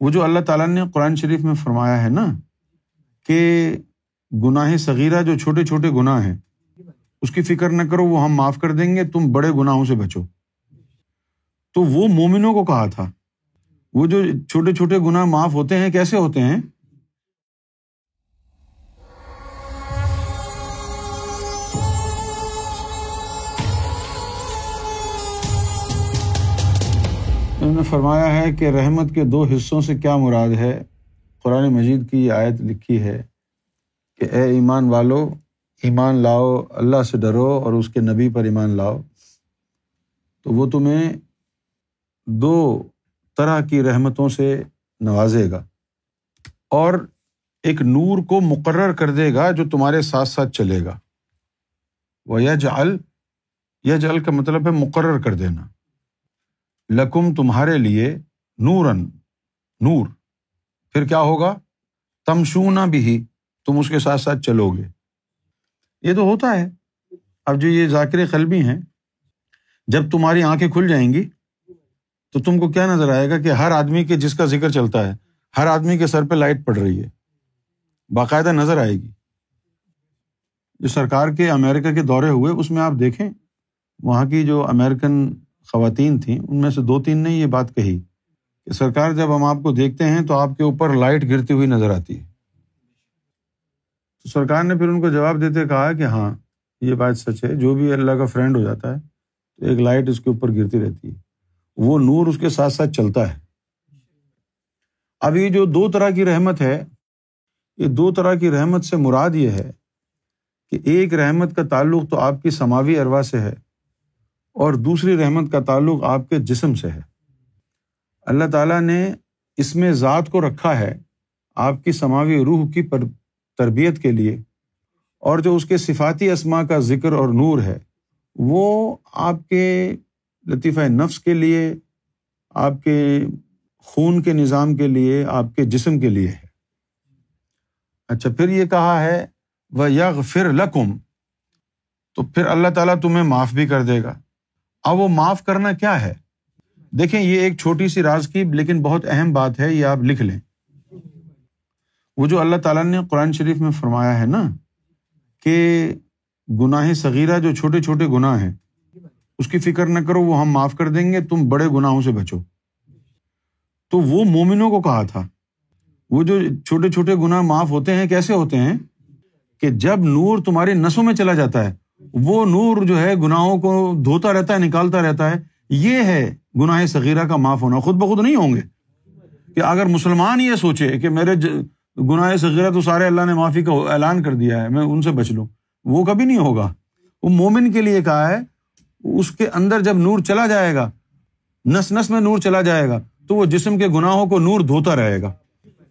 وہ جو اللہ تعالیٰ نے قرآن شریف میں فرمایا ہے نا کہ گناہ صغیرہ جو چھوٹے چھوٹے گناہ ہیں، اس کی فکر نہ کرو، وہ ہم معاف کر دیں گے، تم بڑے گناہوں سے بچو۔ تو وہ مومنوں کو کہا تھا۔ وہ جو چھوٹے چھوٹے گناہ معاف ہوتے ہیں، کیسے ہوتے ہیں؟ انہوں نے فرمایا ہے کہ رحمت کے دو حصوں سے کیا مراد ہے؟ قرآن مجید کی یہ آیت لکھی ہے کہ اے ایمان والو، ایمان لاؤ، اللہ سے ڈرو اور اس کے نبی پر ایمان لاؤ۔ تو وہ تمہیں دو طرح کی رحمتوں سے نوازے گا اور ایک نور کو مقرر کر دے گا جو تمہارے ساتھ ساتھ چلے گا۔ وہ یج ال یج ال کا مطلب ہے مقرر کر دینا۔ لکم تمہارے لیے نورن نور۔ پھر کیا ہوگا؟ تمشونا بھی تم اس کے ساتھ ساتھ چلو گے۔ یہ تو ہوتا ہے۔ اب جو یہ ذاکر قلبی ہیں، جب تمہاری آنکھیں کھل جائیں گی، تو تم کو کیا نظر آئے گا کہ ہر آدمی کے جس کا ذکر چلتا ہے، ہر آدمی کے سر پہ لائٹ پڑ رہی ہے۔ باقاعدہ نظر آئے گی۔ جو سرکار کے امیرکا کے دورے ہوئے، اس میں آپ دیکھیں، وہاں کی جو امیرکن خواتین تھیں، ان میں سے دو تین نے یہ بات کہی کہ سرکار جب ہم آپ کو دیکھتے ہیں تو آپ کے اوپر لائٹ گرتی ہوئی نظر آتی ہے۔ تو سرکار نے پھر ان کو جواب دیتے کہا کہ ہاں یہ بات سچ ہے، جو بھی اللہ کا فرینڈ ہو جاتا ہے، تو ایک لائٹ اس کے اوپر گرتی رہتی ہے۔ وہ نور اس کے ساتھ ساتھ چلتا ہے۔ اب یہ جو دو طرح کی رحمت ہے، یہ دو طرح کی رحمت سے مراد یہ ہے کہ ایک رحمت کا تعلق تو آپ کی سماوی اروا سے ہے۔ اور دوسری رحمت کا تعلق آپ کے جسم سے ہے۔ اللہ تعالیٰ نے اس میں ذات کو رکھا ہے آپ کی سماوی روح کی پر، تربیت کے لیے۔ اور جو اس کے صفاتی اسما کا ذکر اور نور ہے، وہ آپ کے لطیفہ نفس کے لیے، آپ کے خون کے نظام کے لیے، آپ کے جسم کے لیے ہے۔ اچھا پھر یہ کہا ہے وہ یغ فر لکم تو پھر اللہ تعالیٰ تمہیں معاف بھی کر دے گا۔ اب وہ معاف کرنا کیا ہے؟ دیکھیں، یہ ایک چھوٹی سی راز کی لیکن بہت اہم بات ہے، یہ آپ لکھ لیں۔ وہ جو اللہ تعالیٰ نے قرآن شریف میں فرمایا ہے نا کہ گناہ صغیرہ جو چھوٹے چھوٹے گناہ ہیں، اس کی فکر نہ کرو، وہ ہم معاف کر دیں گے، تم بڑے گناہوں سے بچو۔ تو وہ مومنوں کو کہا تھا۔ وہ جو چھوٹے چھوٹے گناہ معاف ہوتے ہیں، کیسے ہوتے ہیں؟ کہ جب نور تمہاری نسوں میں چلا جاتا ہے وہ نور جو ہے گناہوں کو دھوتا رہتا ہے، نکالتا رہتا ہے، یہ ہے گناہ صغیرہ کا معاف ہونا۔ خود بخود نہیں ہوں گے کہ اگر مسلمان یہ سوچے کہ میرے گناہ صغیرہ تو سارے اللہ نے معافی کا اعلان کر دیا ہے، میں ان سے بچ لوں۔ وہ کبھی نہیں ہوگا۔ وہ مومن کے لیے کہا ہے، اس کے اندر جب نور چلا جائے گا، نس نس میں نور چلا جائے گا، تو وہ جسم کے گناہوں کو نور دھوتا رہے گا۔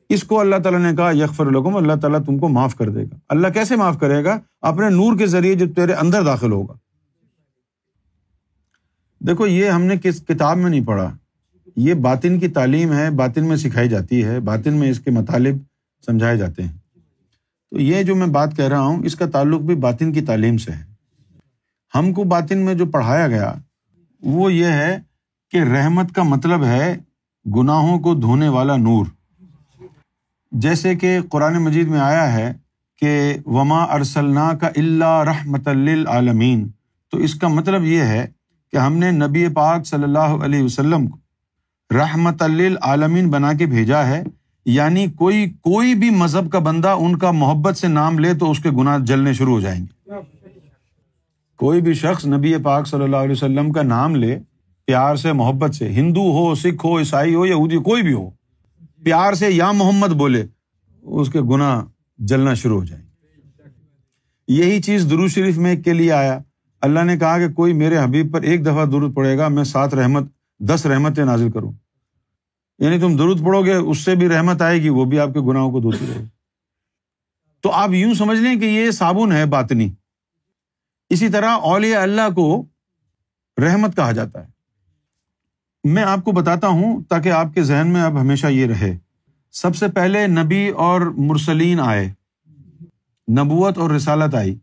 اس کو اللہ تعالیٰ نے کہا یکفر الحکم اللہ تعالیٰ تم کو معاف کر دے گا۔ اللہ کیسے معاف کرے گا؟ اپنے نور کے ذریعے جو تیرے اندر داخل ہوگا۔ دیکھو، یہ ہم نے کس کتاب میں نہیں پڑھا۔ یہ باطن کی تعلیم ہے، باطن میں سکھائی جاتی ہے، باطن میں اس کے مطالب سمجھائے جاتے ہیں۔ تو یہ جو میں بات کہہ رہا ہوں، اس کا تعلق بھی باطن کی تعلیم سے ہے۔ ہم کو باطن میں جو پڑھایا گیا، وہ یہ ہے کہ رحمت کا مطلب ہے گناہوں کو دھونے والا نور۔ جیسے کہ قرآن مجید میں آیا ہے کہ وما ارسلنا کا اللہ رحمت للعالمین تو اس کا مطلب یہ ہے کہ ہم نے نبی پاک صلی اللہ علیہ وسلم کو رحمت للعالمین بنا کے بھیجا ہے۔ یعنی کوئی کوئی بھی مذہب کا بندہ ان کا محبت سے نام لے تو اس کے گناہ جلنے شروع ہو جائیں گے۔ کوئی بھی شخص نبی پاک صلی اللہ علیہ وسلم کا نام لے، پیار سے، محبت سے، ہندو ہو، سکھ ہو، عیسائی ہو، یہودی کوئی بھی ہو پیار سے یا محمد بولے، اس کے گناہ جلنا شروع ہو جائیں یہی چیز درو شریف میں کے لیے آیا۔ اللہ نے کہا کہ کوئی میرے حبیب پر ایک دفعہ درود پڑے گا، میں سات رحمت، دس رحمتیں نازل کروں۔ یعنی تم درود پڑھو گے، اس سے بھی رحمت آئے گی، وہ بھی آپ کے گناہوں کو دھوتی رہے گی۔ تو آپ یوں سمجھ لیں کہ یہ صابن ہے باطنی۔ اسی طرح اولیاء اللہ کو رحمت کہا جاتا ہے۔ میں آپ کو بتاتا ہوں تاکہ آپ کے ذہن میں اب ہمیشہ یہ رہے۔ سب سے پہلے نبی اور مرسلین آئے۔ نبوت اور رسالت آئی۔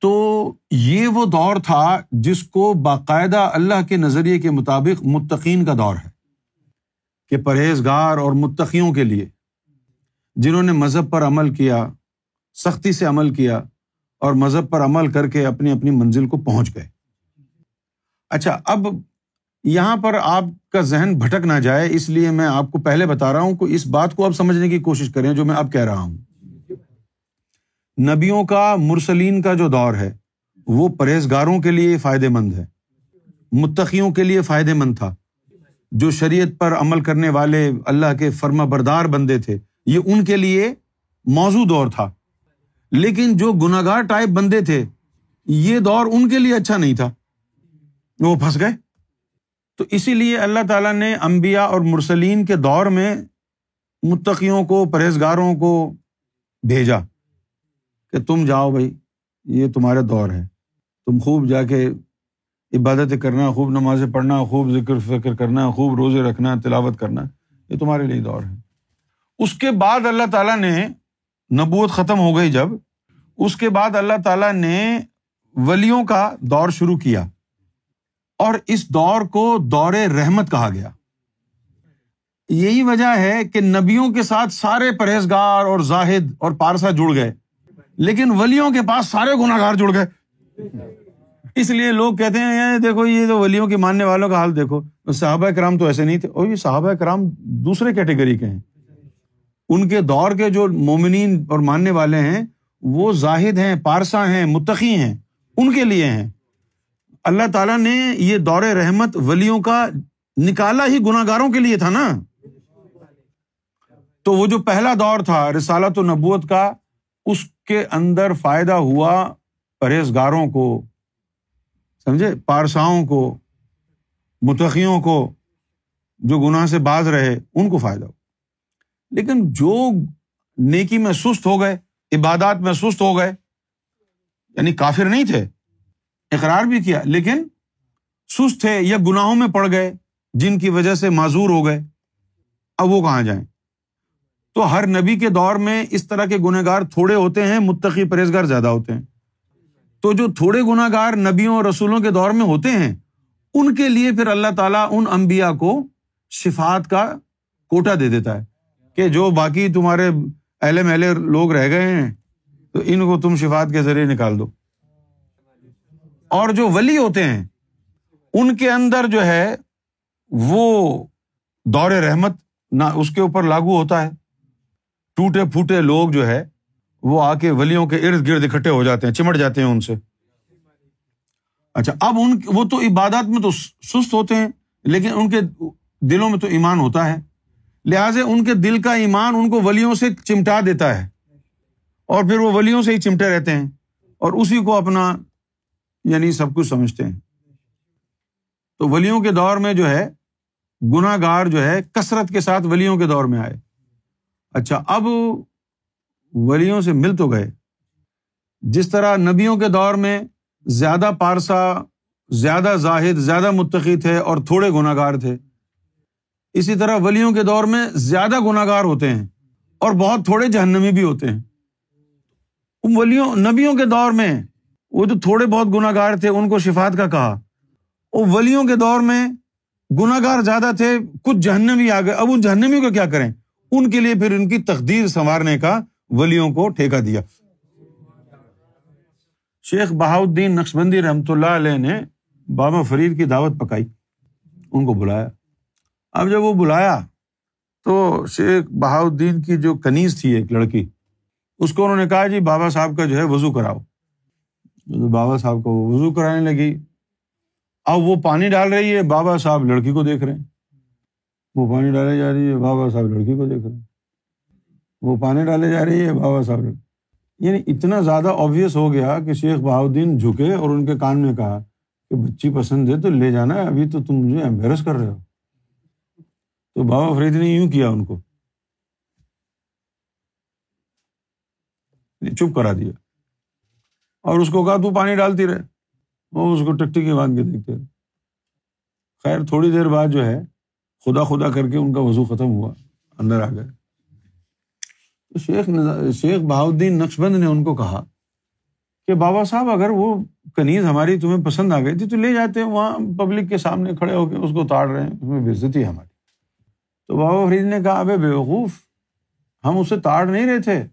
تو یہ وہ دور تھا جس کو باقاعدہ اللہ کے نظریے کے مطابق متقین کا دور ہے۔ کہ پرہیزگار اور متقیوں کے لیے۔ جنہوں نے مذہب پر عمل کیا، سختی سے عمل کیا اور مذہب پر عمل کر کے اپنی اپنی منزل کو پہنچ گئے۔ اچھا اب یہاں پر آپ کا ذہن بھٹک نہ جائے، اس لیے میں آپ کو پہلے بتا رہا ہوں کہ اس بات کو اب سمجھنے کی کوشش کریں جو میں اب کہہ رہا ہوں۔ نبیوں کا مرسلین کا جو دور ہے، وہ پرہیزگاروں کے لیے فائدے مند ہے، متقیوں کے لیے فائدے مند تھا۔ جو شریعت پر عمل کرنے والے اللہ کے فرما بردار بندے تھے، یہ ان کے لیے موزوں دور تھا۔ لیکن جو گناگار ٹائپ بندے تھے، یہ دور ان کے لیے اچھا نہیں تھا۔ وہ پھنس گئے۔ تو اسی لیے اللہ تعالیٰ نے امبیا اور مرسلین کے دور میں متقیوں کو، پرہیزگاروں کو بھیجا کہ تم جاؤ بھائی، یہ تمہارے دور ہے۔ تم خوب جا کے عبادت کرنا، خوب نمازیں پڑھنا، خوب ذکر فکر کرنا، خوب روزے رکھنا، تلاوت کرنا، یہ تمہارے لیے دور ہے۔ اس کے بعد اللہ تعالیٰ نے نبوت ختم ہو گئی جب اس کے بعد اللہ تعالیٰ نے ولیوں کا دور شروع کیا۔ اور اس دور کو دور رحمت کہا گیا۔ یہی وجہ ہے کہ نبیوں کے ساتھ سارے پرہیزگار اور زاہد اور پارسا جڑ گئے، لیکن ولیوں کے پاس سارے گناگار جڑ گئے۔ اس لیے لوگ کہتے ہیں دیکھو، یہ جو ولیوں کے ماننے والوں کا حال دیکھو، صحابہ کرام تو ایسے نہیں تھے، اور یہ صحابہ کرام دوسرے کیٹیگری کے ہیں۔ ان کے دور کے جو مومنین اور ماننے والے ہیں، وہ زاہد ہیں، پارسا ہیں، متقی ہیں، ان کے لیے ہیں۔ اللہ تعالیٰ نے یہ دور رحمت ولیوں کا نکالا ہی گناگاروں کے لیے تھا نا؟ تو وہ جو پہلا دور تھا، رسالت و نبوت کا، اس کے اندر فائدہ ہوا پرہیزگاروں کو، سمجھے؟ پارساؤں کو، متقیوں کو، جو گناہ سے باز رہے، ان کو فائدہ ہو لیکن جو نیکی میں سست ہو گئے، عبادات میں سست ہو گئے یعنی کافر نہیں تھے اقرار بھی کیا، لیکن سست تھے یا گناہوں میں پڑ گئے، جن کی وجہ سے معذور ہو گئے۔ اب وہ کہاں جائیں؟ تو ہر نبی کے دور میں اس طرح کے گنہگار تھوڑے ہوتے ہیں، متقی پرہیزگار زیادہ ہوتے ہیں۔ تو جو تھوڑے گناگار نبیوں اور رسولوں کے دور میں ہوتے ہیں، ان کے لیے پھر اللہ تعالیٰ ان امبیا کو شفات کا کوٹا دے دیتا ہے کہ جو باقی تمہارے اہل محلے لوگ رہ گئے ہیں، تو ان کو تم شفات کے ذریعے نکال دو۔ اور جو ولی ہوتے ہیں، ان کے اندر جو ہے، وہ دور رحمت نہ اس کے اوپر لاگو ہوتا ہے۔ ٹوٹے پھوٹے لوگ جو ہے، وہ آ کے ولیوں کے ارد گرد اکٹھے ہو جاتے ہیں، چمٹ جاتے ہیں ان سے۔ اچھا اب ان وہ تو عبادات میں تو سست ہوتے ہیں، لیکن ان کے دلوں میں تو ایمان ہوتا ہے۔ لہٰذا ان کے دل کا ایمان ان کو ولیوں سے چمٹا دیتا ہے۔ اور پھر وہ ولیوں سے ہی چمٹے رہتے ہیں۔ اور اسی کو اپنا یعنی سب کچھ سمجھتے ہیں۔ تو ولیوں کے دور میں جو ہے گناہ گار جو ہے، کثرت کے ساتھ ولیوں کے دور میں آئے۔ اچھا اب ولیوں سے مل تو گئے۔ جس طرح نبیوں کے دور میں زیادہ پارسا، زیادہ زاہد، زیادہ متقی تھے اور تھوڑے گناہ گار تھے، اسی طرح ولیوں کے دور میں زیادہ گناہ گار ہوتے ہیں اور بہت تھوڑے جہنمی بھی ہوتے ہیں۔ ولیوں، نبیوں کے دور میں وہ جو تھوڑے بہت گناہ گار تھے، ان کو شفات کا کہا۔ وہ ولیوں کے دور میں گناہ گار زیادہ تھے، کچھ جہنمی آ گئے۔ اب ان جہنمی کو کیا کریں؟ ان کے لیے پھر ان کی تقدیر سنوارنے کا ولیوں کو ٹھیکا دیا۔ شیخ بہاؤدین نقشبندی رحمۃ اللہ علیہ نے بابا فرید کی دعوت پکائی، ان کو بلایا۔ اب جب وہ بلایا تو شیخ بہاؤدین کی جو کنیز تھی ایک لڑکی، اس کو انہوں نے کہا جی بابا صاحب کا جو ہے وضو کراؤ۔ بابا صاحب کو وضو کرانے لگی۔ اب وہ پانی ڈال رہی ہے، بابا صاحب لڑکی کو دیکھ رہے ہیں۔ وہ پانی ڈالے جا رہی ہے، بابا صاحب لڑکی کو دیکھ رہے ہیں۔ وہ پانی ڈالے جا رہی ہے، بابا صاحب یعنی اتنا زیادہ آبویس ہو گیا کہ شیخ بہاؤدین جھکے اور ان کے کان میں کہا کہ بچی پسند ہے تو لے جانا ہے ابھی تو تم مجھے امبیرس کر رہے ہو۔ تو بابا فرید نے یوں کیا ان کو۔ یعنی چپ کرا دیا۔ اور اس کو کہا، تو پانی ڈالتی رہے وہ اس کو ٹکٹی کے باندھ کے دیکھتے رہے۔ خیر، تھوڑی دیر بعد جو ہے، خدا خدا کر کے ان کا وضو ختم ہوا، اندر آ گئے۔ تو شیخ شیخ بہاؤدین نقش بند نے ان کو کہا کہ، بابا صاحب، اگر وہ کنیز ہماری تمہیں پسند آ گئی تھی، تو لے جاتے وہاں پبلک کے سامنے کھڑے ہو کے اس کو تاڑ رہے ہیں۔ اس میں بےزتی ہے ہماری۔ تو بابا فرید نے کہا، ابے بیوقوف، ہم اسے تاڑ نہیں رہے تھے۔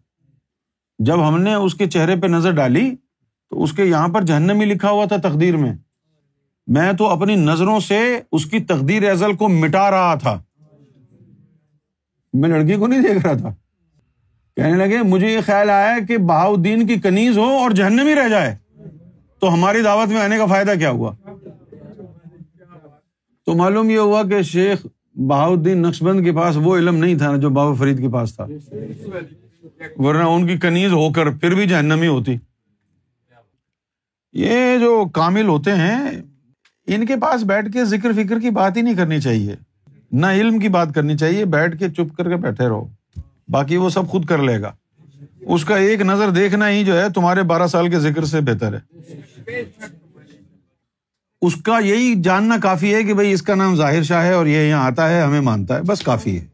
جب ہم نے اس کے چہرے پہ نظر ڈالی تو اس کے یہاں پر جہنمی لکھا ہوا تھا تقدیر میں۔ میں تو اپنی نظروں سے اس کی تقدیر ازل کو مٹا رہا تھا۔ میں لڑکی کو نہیں دیکھ رہا تھا۔ کہنے لگے، مجھے یہ خیال آیا کہ بہاؤدین کی کنیز ہو اور جہنمی رہ جائے۔ تو ہماری دعوت میں آنے کا فائدہ کیا ہوا؟ تو معلوم یہ ہوا کہ شیخ بہاؤدین نقش بند کے پاس وہ علم نہیں تھا جو بابا فرید کے پاس تھا۔ ورنہ ان کی کنیز ہو کر پھر بھی جہنمی ہوتی۔ یہ جو کامل ہوتے ہیں، ان کے پاس بیٹھ کے ذکر فکر کی بات ہی نہیں کرنی چاہیے۔ نہ علم کی بات کرنی چاہیے، بیٹھ کے چپ کر کے بیٹھے رہو۔ باقی وہ سب خود کر لے گا۔ اس کا ایک نظر دیکھنا ہی جو ہے، تمہارے بارہ سال کے ذکر سے بہتر ہے۔ اس کا یہی جاننا کافی ہے کہ بھائی اس کا نام ظاہر شاہ ہے اور یہ یہاں آتا ہے، ہمیں مانتا ہے، بس کافی ہے۔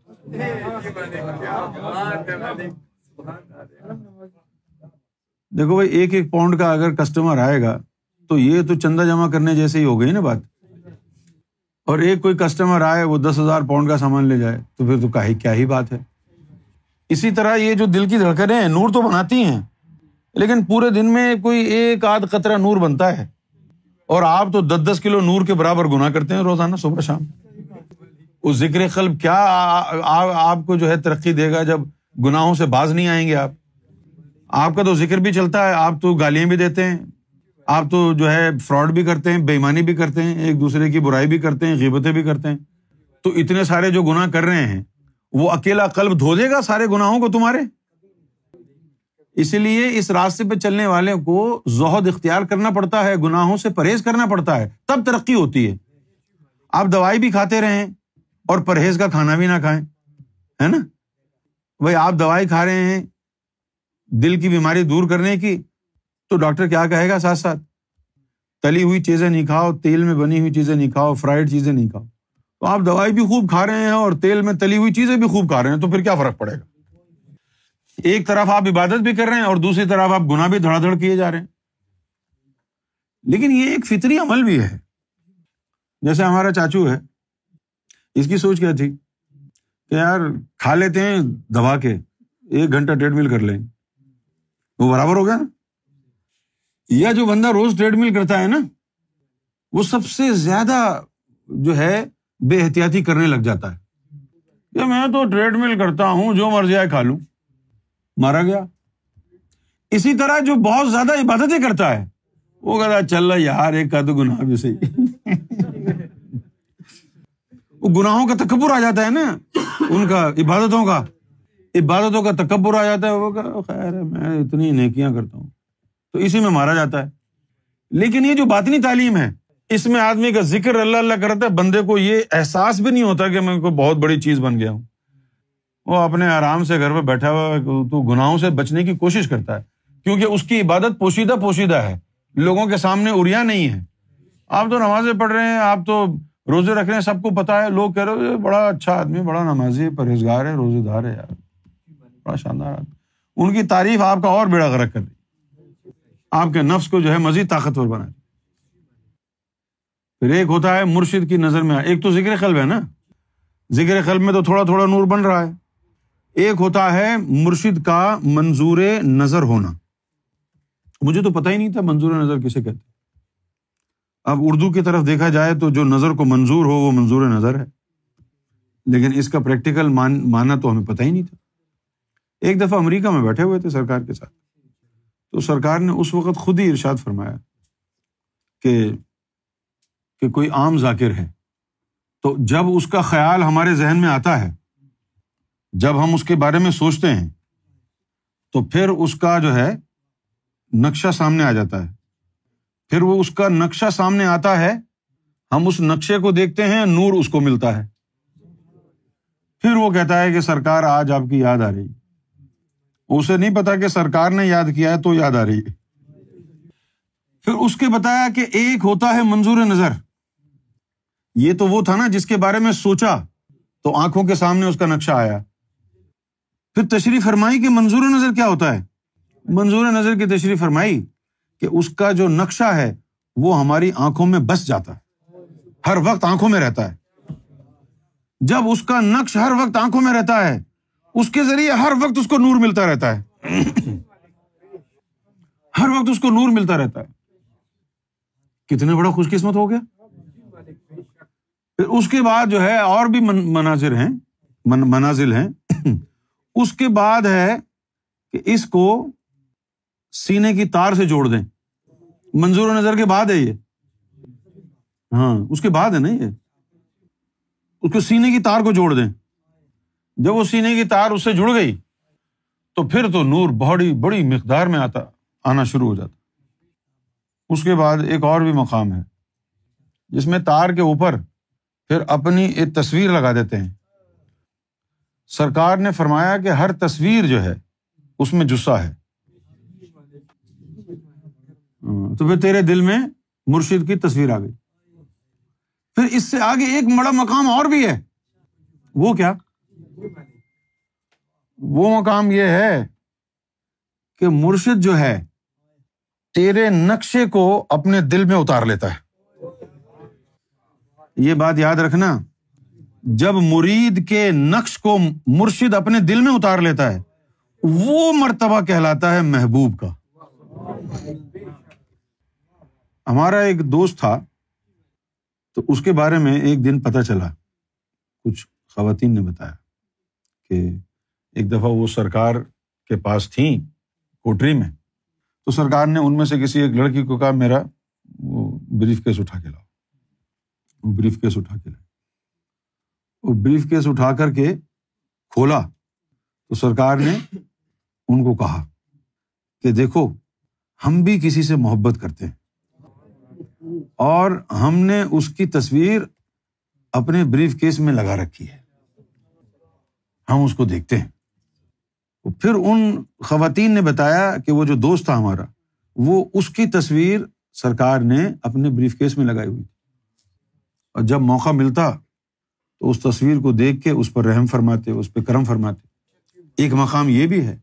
دیکھو بھائی، ایک ایک پاؤنڈ کا اگر کسٹمر آئے گا، تو یہ تو چندہ جمع کرنے جیسے ہی ہو گئی نا بات۔ اور ایک کوئی کسٹمر آئے، وہ دس ہزار پاؤنڈ کا سامان لے جائے، تو پھر تو کیا ہی بات ہے۔ اسی طرح یہ جو دل کی دھڑکنیں ہیں، نور تو بناتی ہیں، لیکن پورے دن میں کوئی ایک آدھ قطرہ نور بنتا ہے۔ اور آپ تو دس دس کلو نور کے برابر گنا کرتے ہیں روزانہ صبح شام۔ اس ذکر قلب کیا آپ کو جو ہے ترقی دے گا جب گناہوں سے باز نہیں آئیں گے آپ؟ آپ کا تو ذکر بھی چلتا ہے، آپ تو گالیاں بھی دیتے ہیں، آپ تو جو ہے فراڈ بھی کرتے ہیں، بےمانی بھی کرتے ہیں، ایک دوسرے کی برائی بھی کرتے ہیں، غیبتیں بھی کرتے ہیں۔ تو اتنے سارے جو گناہ کر رہے ہیں، وہ اکیلا قلب دھو دے گا سارے گناہوں کو تمہارے؟ اسی لیے اس راستے پہ چلنے والے کو زہد اختیار کرنا پڑتا ہے، گناہوں سے پرہیز کرنا پڑتا ہے۔ تب ترقی ہوتی ہے۔ آپ دوائی بھی کھاتے رہیں اور پرہیز کا کھانا بھی نہ کھائیں، ہے نا؟ بھائی آپ دوائی کھا رہے ہیں دل کی بیماری دور کرنے کی، تو ڈاکٹر کیا کہے گا ساتھ ساتھ؟ تلی ہوئی چیزیں نہیں کھاؤ، تیل میں بنی ہوئی چیزیں نہیں کھاؤ فرائڈ چیزیں نہیں کھاؤ۔ تو آپ دوائی بھی خوب کھا رہے ہیں اور تیل میں تلی ہوئی چیزیں بھی خوب کھا رہے ہیں، تو پھر کیا فرق پڑے گا؟ ایک طرف آپ عبادت بھی کر رہے ہیں اور دوسری طرف آپ گنا بھی دھڑا دھڑ کیے جا رہے ہیں۔ لیکن یہ ایک فطری عمل بھی ہے۔ جیسے ہمارا چاچو ہے، اس کی سوچ کیا تھی؟ کہ یار کھا لیتے ہیں دبا کے، ایک گھنٹہ ٹریڈ مل کر لیں۔ وہ برابر ہو گیا نا یا جو بندہ روز ٹریڈ مل کرتا ہے نا، وہ سب سے زیادہ جو ہے بے احتیاطی کرنے لگ جاتا ہے۔ کہ میں تو ٹریڈ مل کرتا ہوں، جو مرضی آئے کھا لوں۔ مارا گیا۔ اسی طرح جو بہت زیادہ عبادتیں کرتا ہے، وہ کہتا چل رہا یار، ایک کا تو گناہ بھی صحیح۔ وہ گناہوں کا تکبر آ جاتا ہے نا، ان کا عبادتوں کا۔ عبادتوں کا تکبر آ جاتا ہے، وہ خیر ہے، میں اتنی نیکیاں کرتا ہوں۔ تو اسی میں مارا جاتا ہے۔ لیکن یہ جو باطنی تعلیم ہے، اس میں آدمی کا ذکر اللہ اللہ کرتا ہے، بندے کو یہ احساس بھی نہیں ہوتا کہ میں کوئی بہت بڑی چیز بن گیا ہوں۔ وہ اپنے آرام سے گھر پہ بیٹھا ہوا تو گناہوں سے بچنے کی کوشش کرتا ہے۔ کیونکہ اس کی عبادت پوشیدہ پوشیدہ ہے۔ لوگوں کے سامنے اریا نہیں ہے۔ آپ تو نمازیں پڑھ رہے ہیں، آپ تو روزے رکھ رہے ہیں، سب کو پتا ہے۔ لوگ کہہ رہے بڑا اچھا آدمی، بڑا نمازی، پرہیزگار ہے، روزے دار ہے یار۔ بڑا شاندار آدمی ان کی تعریف آپ کا اور بیڑا غرق کر دی. آپ کے نفس کو جو ہے مزید طاقتور بنا پھر ایک ہوتا ہے مرشد کی نظر میں ایک تو ذکر قلب ہے نا؟ ذکر قلب میں تو تھوڑا تھوڑا نور بن رہا ہے. ایک ہوتا ہے مرشد کا منظور نظر ہونا. مجھے تو پتا ہی نہیں تھا منظور نظر کسے کہتے اب اردو کی طرف دیکھا جائے تو جو نظر کو منظور ہو وہ منظور نظر ہے. لیکن اس کا پریکٹیکل مانا تو ہمیں پتہ ہی نہیں تھا. ایک دفعہ امریکہ میں بیٹھے ہوئے تھے سرکار کے ساتھ۔ تو سرکار نے اس وقت خود ہی ارشاد فرمایا کہ کہ کوئی عام ذاکر ہے۔ تو جب اس کا خیال ہمارے ذہن میں آتا ہے، جب ہم اس کے بارے میں سوچتے ہیں، تو پھر اس کا جو ہے نقشہ سامنے آ جاتا ہے۔ پھر وہ اس کا نقشہ سامنے آتا ہے، ہم اس نقشے کو دیکھتے ہیں، نور اس کو ملتا ہے۔ پھر وہ کہتا ہے کہ سرکار، آج آپ کی یاد آ رہی۔ اسے نہیں پتا کہ سرکار نے یاد کیا ہے تو یاد آ رہی ہے۔ پھر اس کے بتایا کہ ایک ہوتا ہے منظور نظر۔ یہ تو وہ تھا نا جس کے بارے میں سوچا تو آنکھوں کے سامنے اس کا نقشہ آیا۔ پھر تشریح فرمائی کہ منظور نظر کیا ہوتا ہے؟ منظور نظر کی تشریح فرمائی کہ اس کا جو نقشہ ہے وہ ہماری آنکھوں میں بس جاتا ہے۔ ہر وقت آنکھوں میں رہتا ہے۔ جب اس کا نقش ہر وقت آنکھوں میں رہتا ہے اس کے ذریعے ہر وقت اس کو نور ملتا رہتا ہے۔ ہر وقت اس کو نور ملتا رہتا ہے۔ کتنے بڑا خوش قسمت ہو گیا۔ پھر اس کے بعد جو ہے اور بھی مناظر ہیں۔ منازل ہیں۔ اس کے بعد ہے کہ اس کو سینے کی تار سے جوڑ دیں۔ منظور و نظر کے بعد ہے یہ۔ ہاں اس کے بعد ہے نا یہ۔ اس کو سینے کی تار کو جوڑ دیں۔ جب وہ سینے کی تار اس سے جڑ گئی تو پھر تو نور بڑی بڑی مقدار میں آتا، آنا شروع ہو جاتا۔ اس کے بعد ایک اور بھی مقام ہے، جس میں تار کے اوپر پھر اپنی ایک تصویر لگا دیتے ہیں۔ سرکار نے فرمایا کہ ہر تصویر جو ہے، اس میں جسا ہے۔ ہاں، تو پھر تیرے دل میں مرشد کی تصویر آ گئی۔ پھر اس سے آگے ایک بڑا مقام اور بھی ہے۔ وہ کیا؟ وہ مقام یہ ہے کہ مرشد جو ہے، تیرے نقشے کو اپنے دل میں اتار لیتا ہے۔ یہ بات یاد رکھنا، جب مرید کے نقش کو مرشد اپنے دل میں اتار لیتا ہے، وہ مرتبہ کہلاتا ہے محبوب کا۔ ہمارا ایک دوست تھا، تو اس کے بارے میں ایک دن پتہ چلا، کچھ خواتین نے بتایا۔ کہ ایک دفعہ وہ سرکار کے پاس تھیں کوٹری میں، تو سرکار نے ان میں سے کسی ایک لڑکی کو کہا، میرا وہ بریف کیس اٹھا کے لاؤ۔ وہ بریف کیس اٹھا کے لائے۔ وہ بریف کیس اٹھا کر کے کھولا۔ تو سرکار نے ان کو کہا کہ دیکھو، ہم بھی کسی سے محبت کرتے ہیں۔ اور ہم نے اس کی تصویر اپنے بریف کیس میں لگا رکھی ہے۔ ہم اس کو دیکھتے ہیں۔ پھر ان خواتین نے بتایا کہ وہ جو دوست تھا ہمارا، وہ اس کی تصویر سرکار نے اپنے بریف کیس میں لگائی ہوئی اور جب موقع ملتا تو اس تصویر کو دیکھ کے اس پر رحم فرماتے، اس پہ کرم فرماتے۔ ایک مقام یہ بھی ہے۔